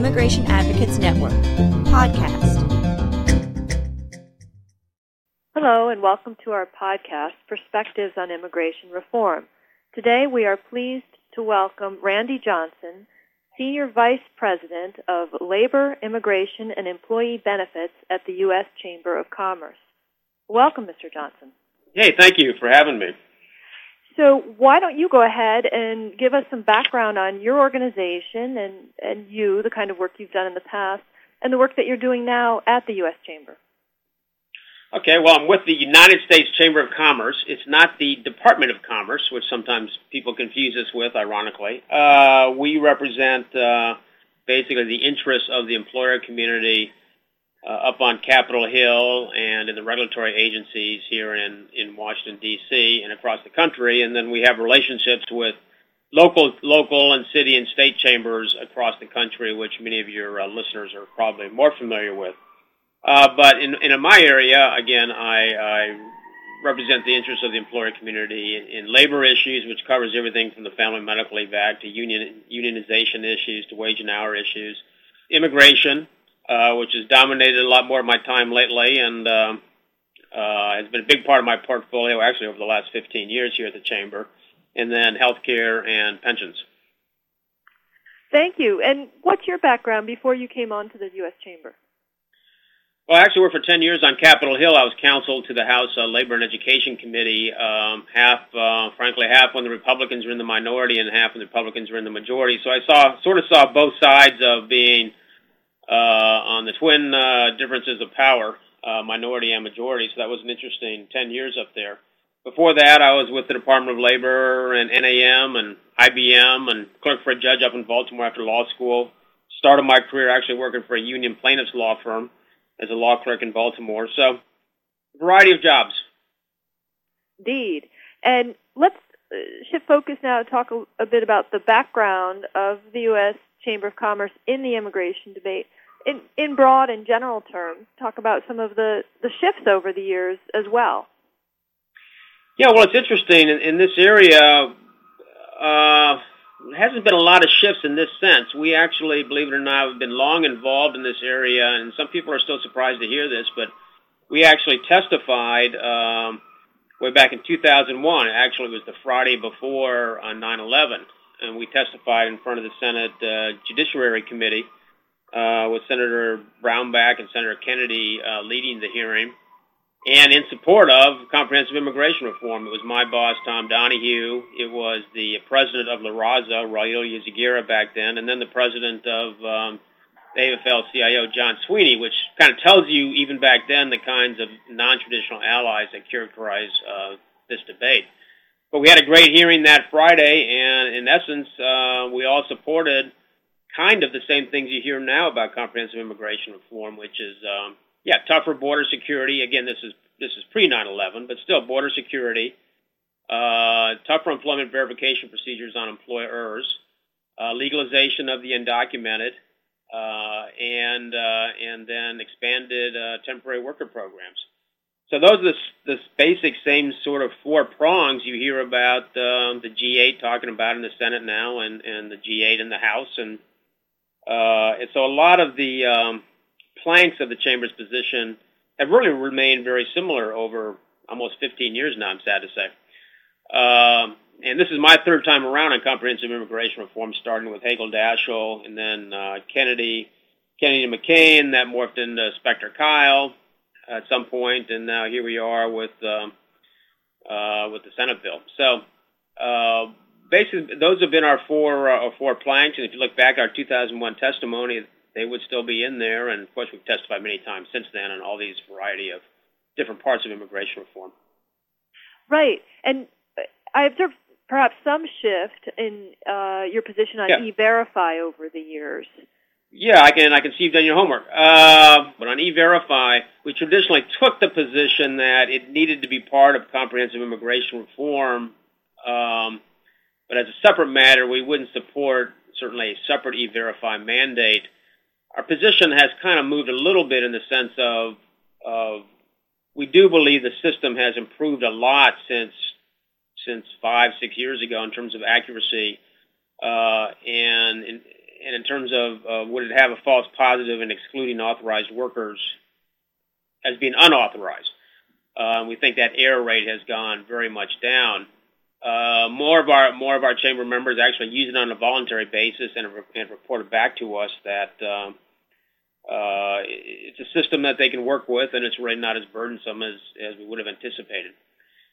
Immigration Advocates Network podcast. Hello, and welcome to our podcast, Perspectives on Immigration Reform. Today we are pleased to welcome Randy Johnson, Senior Vice President of Labor, Immigration, and Employee Benefits at the U.S. Chamber of Commerce. Welcome, Mr. Johnson. Hey, thank you for having me. So why don't you go ahead and give us some background on your organization and, and you, the kind of work you've done in the past, and the work that you're doing now at the U.S. Chamber. Okay, well, I'm with the United States Chamber of Commerce. It's not the Department of Commerce, which sometimes people confuse us with, ironically. Uh, we represent uh, basically the interests of the employer community uh, up on Capitol Hill and in the regulatory agencies here in, in Washington, D.C. and across the country. And then we have relationships with local, local and city and state chambers across the country, which many of your uh, listeners are probably more familiar with. Uh, but in, in my area, again, I, I represent the interests of the employer community in, in labor issues, which covers everything from the Family Medical Leave Act to union, unionization issues to wage and hour issues, immigration, uh, which has dominated a lot more of my time lately and uh, uh, has been a big part of my portfolio actually over the last 15 years here at the Chamber, and then healthcare and pensions. Thank you. And what's your background before you came on to the U.S. Chamber? Well, I actually worked for 10 years on Capitol Hill. I was counsel to the House uh, Labor and Education Committee, um, half, uh, frankly, half when the Republicans were in the minority and half when the Republicans were in the majority. So I saw, sort of saw both sides of being uh, on the twin uh, differences of power, uh, minority and majority. So that was an interesting 10 years up there. Before that, I was with the Department of Labor and NAM and IBM and clerk for a judge up in Baltimore after law school. Started my career actually working for a union plaintiffs law firm as a law clerk in Baltimore. So, variety of jobs. Indeed. And let's shift focus now to talk a, a bit about the background of the U.S. Chamber of Commerce in the immigration debate in, in broad and general terms, talk about some of the, the shifts over the years as well. Yeah, well, it's interesting. In, in this area, uh, hasn't been a lot of shifts in this sense. We actually, believe it or not, have been long involved in this area, and some people are still surprised to hear this, but we actually testified um, way back in 2001. Actually, it was the Friday before uh, 9/11, and we testified in front of the Senate uh, Judiciary Committee uh, with Senator Brownback and Senator Kennedy uh, leading the hearing, and in support of comprehensive immigration reform. It was my boss, Tom Donohue. It was the president of La Raza, Raul Yzaguirre, back then, and then the president of um, AFL-CIO, John Sweeney, which kind of tells you, even back then, the kinds of non-traditional allies that characterize uh, this debate. But we had a great hearing that Friday, and in essence, uh, we all supported kind of the same things you hear now about comprehensive immigration reform, which is um, yeah tougher border security. Again, this is this is pre 9/11, but still border security, uh, tougher employment verification procedures on employers, uh, legalization of the undocumented, uh, and uh, and then expanded uh, temporary worker programs. So those are the, the basic same sort of four prongs you hear about um, the G8 talking about in the Senate now, and, and the G8 in the House, and and so a lot of the um, planks of the chamber's position have really remained very similar over almost 15 years now, I'm sad to say. Um, and this is my third time around on comprehensive immigration reform, starting with Hagel Daschle and then uh, Kennedy, Kennedy and McCain, that morphed into Specter Kyl at some point, and now here we are with um, uh, with the Senate bill. So uh, basically, those have been our four uh, four planks. And if you look back at our 2001 testimony, they would still be in there. And of course, we've testified many times since then on all these variety of different parts of immigration reform. Right, and I observed perhaps some shift in uh, your position on yeah. e-verify over the years. Yeah, I can. I can see you've done your homework. Uh, but on e-verify, we traditionally took the position that it needed to be part of comprehensive immigration reform. Um, but as a separate matter, we wouldn't support certainly a separate e-verify mandate. Our position has kind of moved a little bit in the sense of, of we do believe the system has improved a lot since since five six years ago in terms of accuracy, uh, and in, and in terms of uh, would it have a false positive in excluding authorized workers as being unauthorized. Uh, we think that error rate has gone very much down. Uh, more of our more of our chamber members actually use it on a voluntary basis and, and reported back to us that um, uh, it's a system that they can work with and it's really not as burdensome as, as we would have anticipated.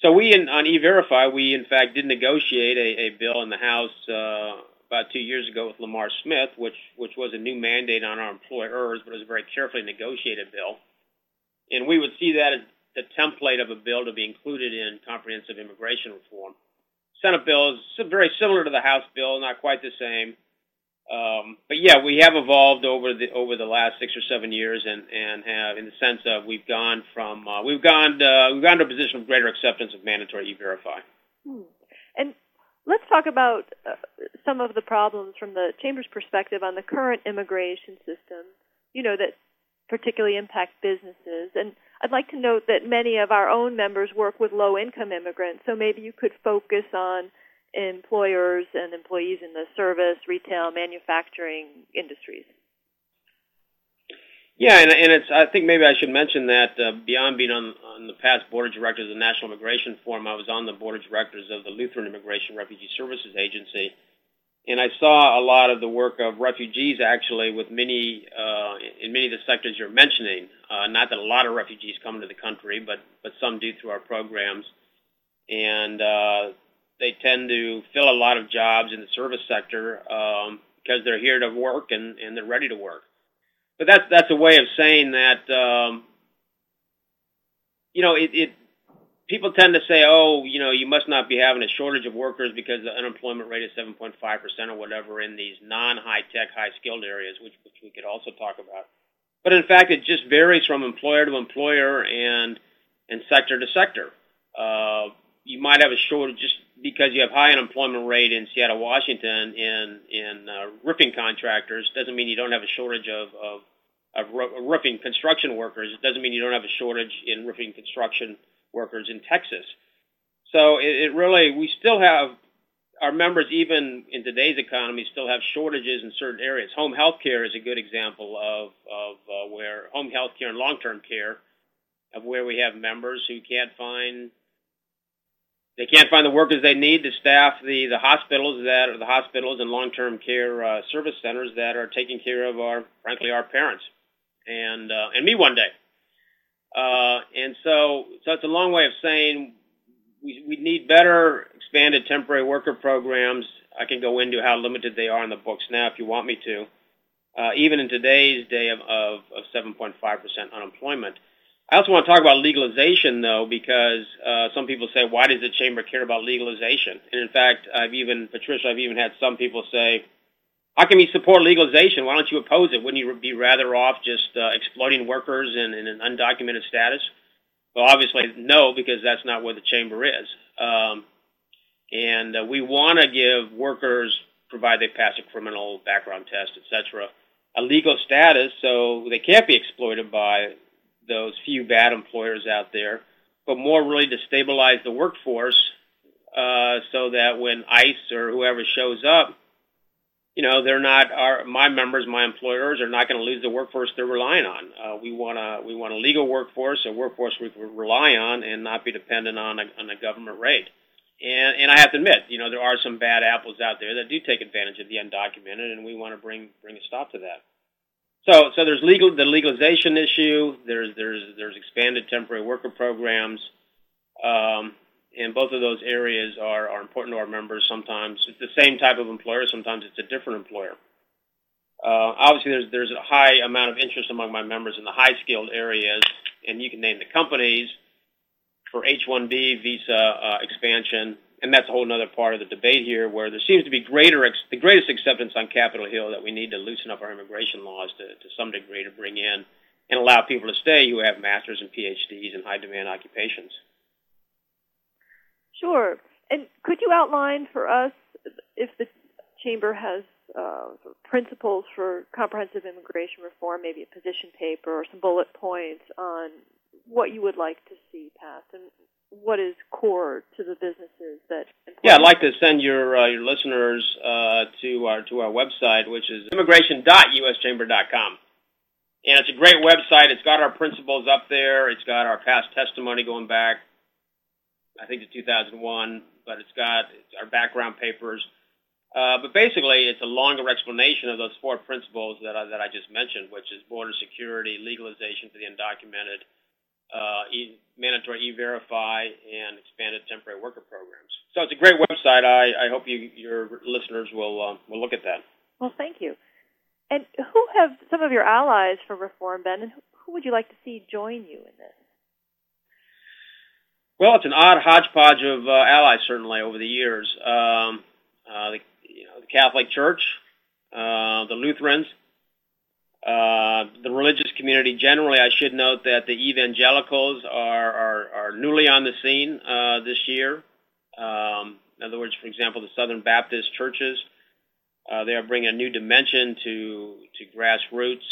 So we in, on E-Verify, we in fact did negotiate a, a bill in the House uh, about two years ago with Lamar Smith, which which was a new mandate on our employers, but it was a very carefully negotiated bill. And we would see that as the template of a bill to be included in comprehensive immigration reform. Senate bill is very similar to the House bill, not quite the same. Um, but yeah, we have evolved over the over the last six or seven years, and and have in the sense of we've gone from uh, we've gone uh, we've gone to a position of greater acceptance of mandatory e-verify. Hmm. And let's talk about uh, some of the problems from the chamber's perspective on the current immigration system. You know that particularly impact businesses, and I'd like to note that many of our own members work with low-income immigrants, so maybe you could focus on employers and employees in the service, retail, manufacturing industries. Yeah, and, and it's. I think maybe I should mention that uh, beyond being on, on the past board of directors of the National Immigration Forum, I was on the board of directors of the Lutheran Immigration Refugee Services Agency, and I saw a lot of the work of refugees actually with many uh, in many of the sectors you're mentioning. Uh, not that a lot of refugees come into the country, but but some do through our programs, and uh, they tend to fill a lot of jobs in the service sector um, because they're here to work and, and they're ready to work. But that's that's a way of saying that um, you know it, it people tend to say, oh, you know, you must not be having a shortage of workers because the unemployment rate is 7.5% or whatever in these non-high tech, high skilled areas, which, which we could also talk about. But in fact, it just varies from employer to employer and and sector to sector. Uh, you might have a shortage just because you have high unemployment rate in Seattle, Washington, in in uh, roofing contractors doesn't mean you don't have a shortage of of, of roofing construction workers. It doesn't mean you don't have a shortage in roofing construction workers in Texas. So it, it really we still have our members even in today's economy still have shortages in certain areas. Home health care is a good example of of uh, where home health care and long term care of where we have members who can't find they can't find the workers they need to staff the, the hospitals that are the hospitals and long-term care uh, service centers that are taking care of our, frankly, our parents and uh, and me one day. Uh, and so, so it's a long way of saying we, we need better expanded temporary worker programs. I can go into how limited they are in the books now if you want me to. Uh, even in today's day of, of, of 7.5% unemployment. I also want to talk about legalization, though, because uh, some people say, "Why does the chamber care about legalization?" And in fact, I've even Patricia, I've even had some people say, "How can you support legalization? Why don't you oppose it? Wouldn't you be rather off just uh, exploiting workers in, in, an undocumented status?" Well, obviously, no, because that's not where the chamber is. Um, and uh, we want to give workers, provide they pass a criminal background test, etc., a legal status so they can't be exploited by those few bad employers out there, but more really to stabilize the workforce uh, so that when ICE or whoever shows up, you know, they're not our my members, my employers are not going to lose the workforce they're relying on. Uh, we want a we want a legal workforce, a workforce we can rely on, and not be dependent on a, on a government rate. And and I have to admit, you know, there are some bad apples out there that do take advantage of the undocumented, and we want to bring bring a stop to that. So, so there's legal the legalization issue. There's there's there's expanded temporary worker programs, um, and both of those areas are are important to our members. Sometimes it's the same type of employer. Sometimes it's a different employer. Uh, obviously, there's there's a high amount of interest among my members in the high skilled areas, and you can name the companies for H-1B visa uh, expansion and that's a whole other part of the debate here, where there seems to be greater ex- the greatest acceptance on Capitol Hill that we need to loosen up our immigration laws to, to some degree to bring in and allow people to stay who have masters and PhDs in high demand occupations. Sure. And could you outline for us if the chamber has uh, principles for comprehensive immigration reform, maybe a position paper or some bullet points on what you would like to see passed, and what is core to the businesses that. Yeah, I'd like to send your uh, your listeners uh, to our to our website, which is immigration.uschamber.com. And it's a great website. It's got our principles up there. It's got our past testimony going back, I think, to 2001. But it's got our background papers. Uh, but basically, it's a longer explanation of those four principles that I, that I just mentioned, which is border security, legalization for the undocumented, uh, e- mandatory e-verify, and expanded temporary worker programs. So it's a great website. I, I hope you, your listeners will uh, will look at that. Well, thank you. And who have some of your allies for reform been, and who would you like to see join you in this? Well, it's an odd hodgepodge of uh, allies, certainly over the years. Um, uh, the, you know, the Catholic Church, uh, the Lutherans, uh, the religious community generally. I should note that the evangelicals are are, are newly on the scene uh, this year. Um, in other words, for example, the Southern Baptist churches uh, they are bringing a new dimension to to grassroots.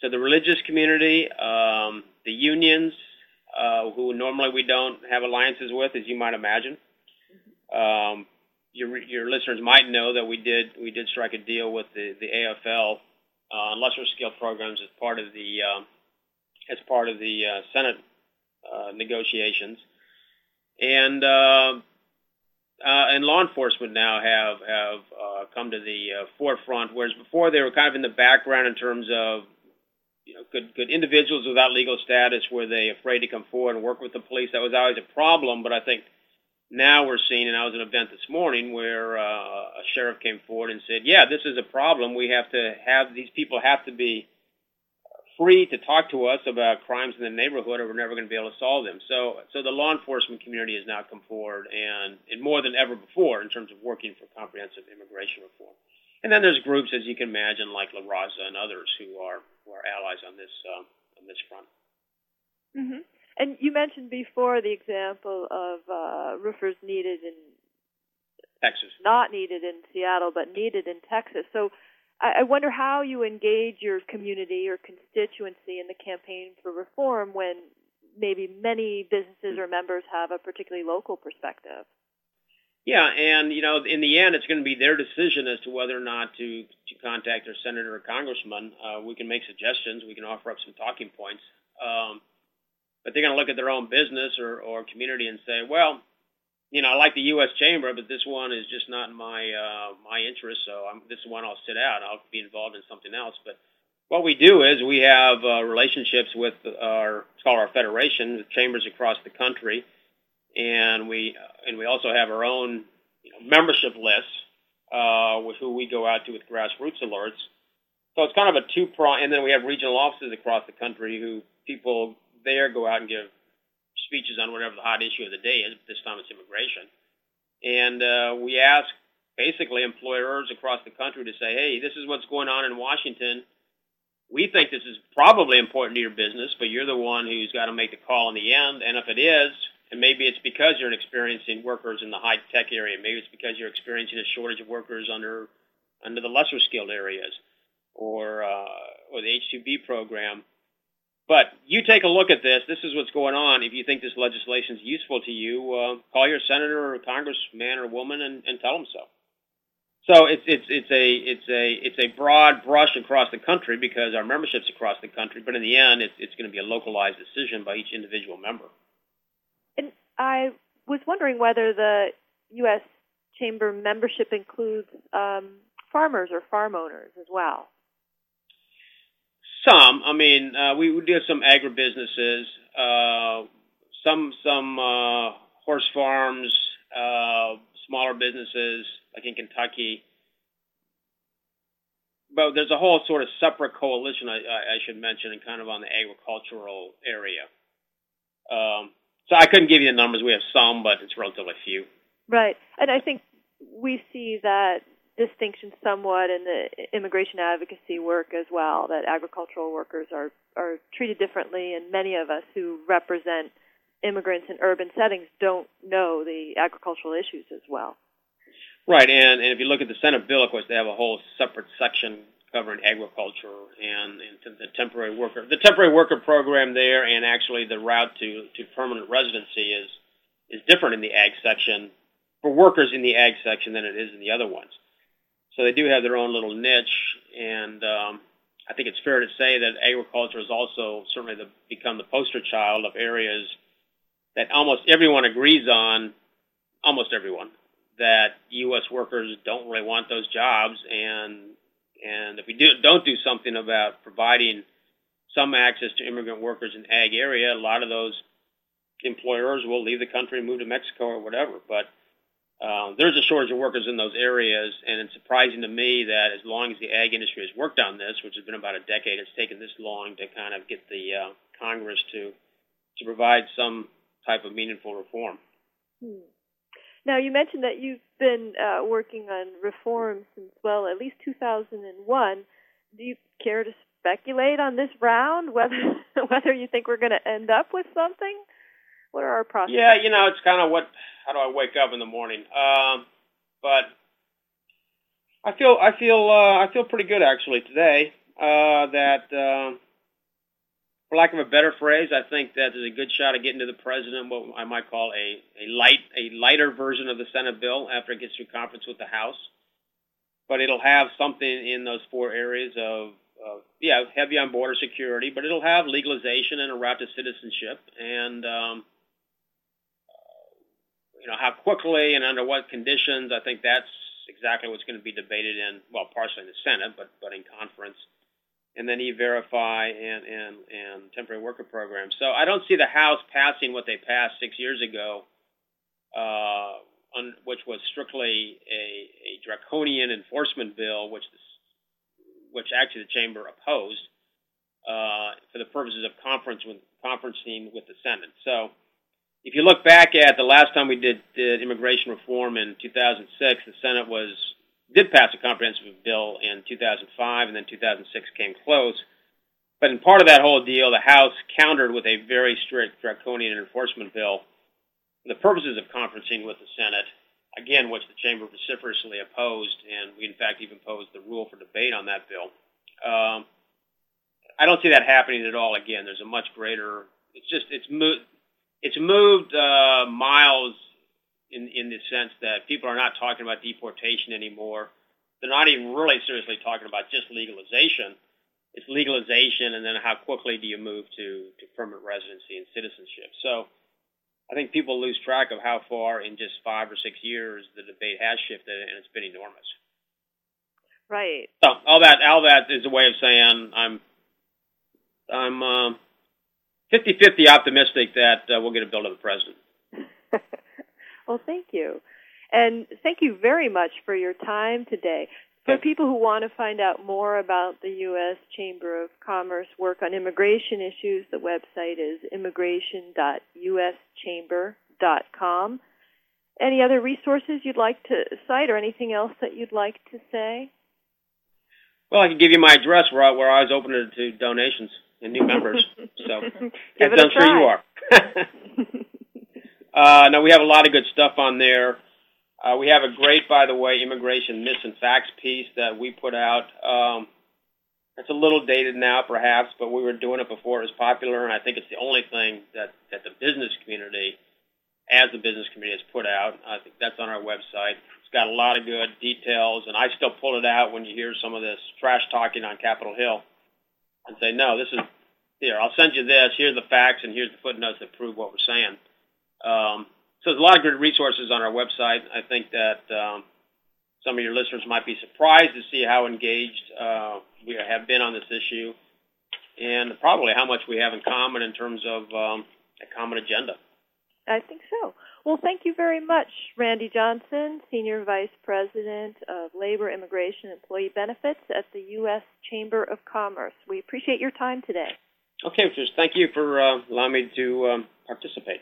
So the religious community, um, the unions, uh, who normally we don't have alliances with, as you might imagine. Um, your your listeners might know that we did we did strike a deal with the the AFL uh, on lesser scale programs as part of the um, as part of the uh, Senate uh, negotiations, and uh, uh, and law enforcement now have have uh, come to the uh, forefront, whereas before they were kind of in the background in terms of you know could could individuals without legal status were they afraid to come forward and work with the police? That was always a problem, but I think now we're seeing, and I was at an event this morning where uh, a sheriff came forward and said, "Yeah, this is a problem. We have to have these people have to be." free to talk to us about crimes in the neighborhood, or we're never going to be able to solve them. So, so the law enforcement community has now come forward, and, and more than ever before, in terms of working for comprehensive immigration reform. And then there's groups, as you can imagine, like La Raza and others, who are who are allies on this um, on this front. Mm-hmm. And you mentioned before the example of uh, roofers needed in Texas, not needed in Seattle, but needed in Texas. So I wonder how you engage your community or constituency in the campaign for reform when maybe many businesses or members have a particularly local perspective. Yeah, and you know, in the end, it's going to be their decision as to whether or not to to contact their senator or congressman. Uh, we can make suggestions, we can offer up some talking points, um, but they're going to look at their own business or, or community and say, well, you know, I like the U.S. Chamber, but this one is just not my uh, my interest. So I'm, this one I'll sit out. I'll be involved in something else. But what we do is we have uh, relationships with our it's called our federation, with chambers across the country, and we and we also have our own you know, membership list uh, with who we go out to with grassroots alerts. So it's kind of a two prong, and then we have regional offices across the country who people there go out and give speeches on whatever the hot issue of the day is. This time it's immigration. And uh, we ask basically employers across the country to say, hey, this is what's going on in Washington. We think this is probably important to your business, but you're the one who's got to make the call in the end. And if it is, and maybe it's because you're experiencing workers in the high tech area, maybe it's because you're experiencing a shortage of workers under under the lesser skilled areas, or uh, or the H2B program but you take a look at this. This is what's going on. If you think this legislation is useful to you, uh, call your senator or congressman or woman and, and tell them so. So it's it's it's a it's a it's a broad brush across the country because our membership's across the country. But in the end, it's it's going to be a localized decision by each individual member. I was wondering whether the U.S. Chamber membership includes um, farmers or farm owners as well. Some. I mean, uh, we, we do have some agribusinesses, uh, some some uh, horse farms, uh, smaller businesses like in Kentucky. But there's a whole sort of separate coalition, I, I should mention, and kind of on the agricultural area. Um, so I couldn't give you the numbers. We have some, but it's relatively few. Right, and I think we see that distinction somewhat in the immigration advocacy work as well that agricultural workers are are treated differently and many of us who represent immigrants in urban settings don't know the agricultural issues as well. Right, and, and if you look at the Senate bill, of course, they have a whole separate section covering agriculture and, and the temporary worker. The temporary worker program there, and actually the route to, to permanent residency is is different in the ag section for workers in the ag section than it is in the other ones. So they do have their own little niche, and um, I think it's fair to say that agriculture has also certainly the, become the poster child of areas that almost everyone agrees on, almost everyone, that U.S. workers don't really want those jobs, and and if we do, don't do something about providing some access to immigrant workers in ag area, a lot of those employers will leave the country and move to Mexico or whatever. But uh, there's a shortage of workers in those areas, and it's surprising to me that as long as the ag industry has worked on this, which has been about a decade, it's taken this long to kind of get the uh, Congress to to provide some type of meaningful reform. Hmm. Now, you mentioned that you've been uh, working on reform since, well, at least 2001. Do you care to speculate on this round, whether whether you think we're going to end up with something? What are our prospects? Yeah, you know, it's kind of what. How do I wake up in the morning? Um, but I feel I feel uh, I feel pretty good actually today. Uh, that uh, for lack of a better phrase, I think that there's a good shot of getting to the president what I might call a, a light a lighter version of the Senate bill after it gets through conference with the House. But it'll have something in those four areas of, yeah, heavy on border security, but it'll have legalization and a route to citizenship and um, you know, how quickly and under what conditions, I think that's exactly what's going to be debated in, well, partially in the Senate, but, but in conference. And then e-verify and, and, and temporary worker programs. So I don't see the House passing what they passed six years ago, uh, on, which was strictly a, a draconian enforcement bill, which, this, which actually the chamber opposed uh, for the purposes of conference with, conferencing with the Senate. So if you look back at the last time we did, did immigration reform in 2006, the Senate was did pass a comprehensive bill in 2005, and then 2006 came close. But in part of that whole deal, the House countered with a very strict draconian enforcement bill for the purposes of conferencing with the Senate, again, which the chamber vociferously opposed, and we in fact even posed the rule for debate on that bill. Um, I don't see that happening at all again. There's a much greater. It's just it's mo- it's moved uh, miles in in the sense that people are not talking about deportation anymore. They're not even really seriously talking about just legalization. It's legalization, and then how quickly do you move to to permanent residency and citizenship? So. I think people lose track of how far in just five or six years the debate has shifted, and it's been enormous. Right. So all that, all that is a way of saying I'm, I'm, um, 50-50 optimistic that uh, we'll get a bill to the president. well, thank you. And thank you very much for your time today. For people who want to find out more about the U.S. Chamber of Commerce work on immigration issues, the website is immigration.uschamber.com. Any other resources you'd like to cite or anything else that you'd like to say? Well, I can give you my address where I, where I was open to, donations and new members. So, as I'm sure you are. uh, now we have a lot of good stuff on there. Uh, we have a great, by the way, immigration myths and facts piece that we put out. Um, it's a little dated now, perhaps, but we were doing it before it was popular, and I think it's the only thing that, that the business community, as the business community, has put out. I think that's on our website. It's got a lot of good details, and I still pull it out when you hear some of this trash talking on Capitol Hill and say, no, this is here. I'll send you this. Here's the facts, and here's the footnotes that prove what we're saying. Um, so there's a lot of good resources on our website. I think that um, some of your listeners might be surprised to see how engaged uh, we have been on this issue, and probably how much we have in common in terms of um, a common agenda. I think so. Well, thank you very much, Randy Johnson, Senior Vice President of Labor, Immigration, and Employee Benefits at the U.S. Chamber of Commerce. We appreciate your time today. Okay, thank you for uh, allowing me to um, participate.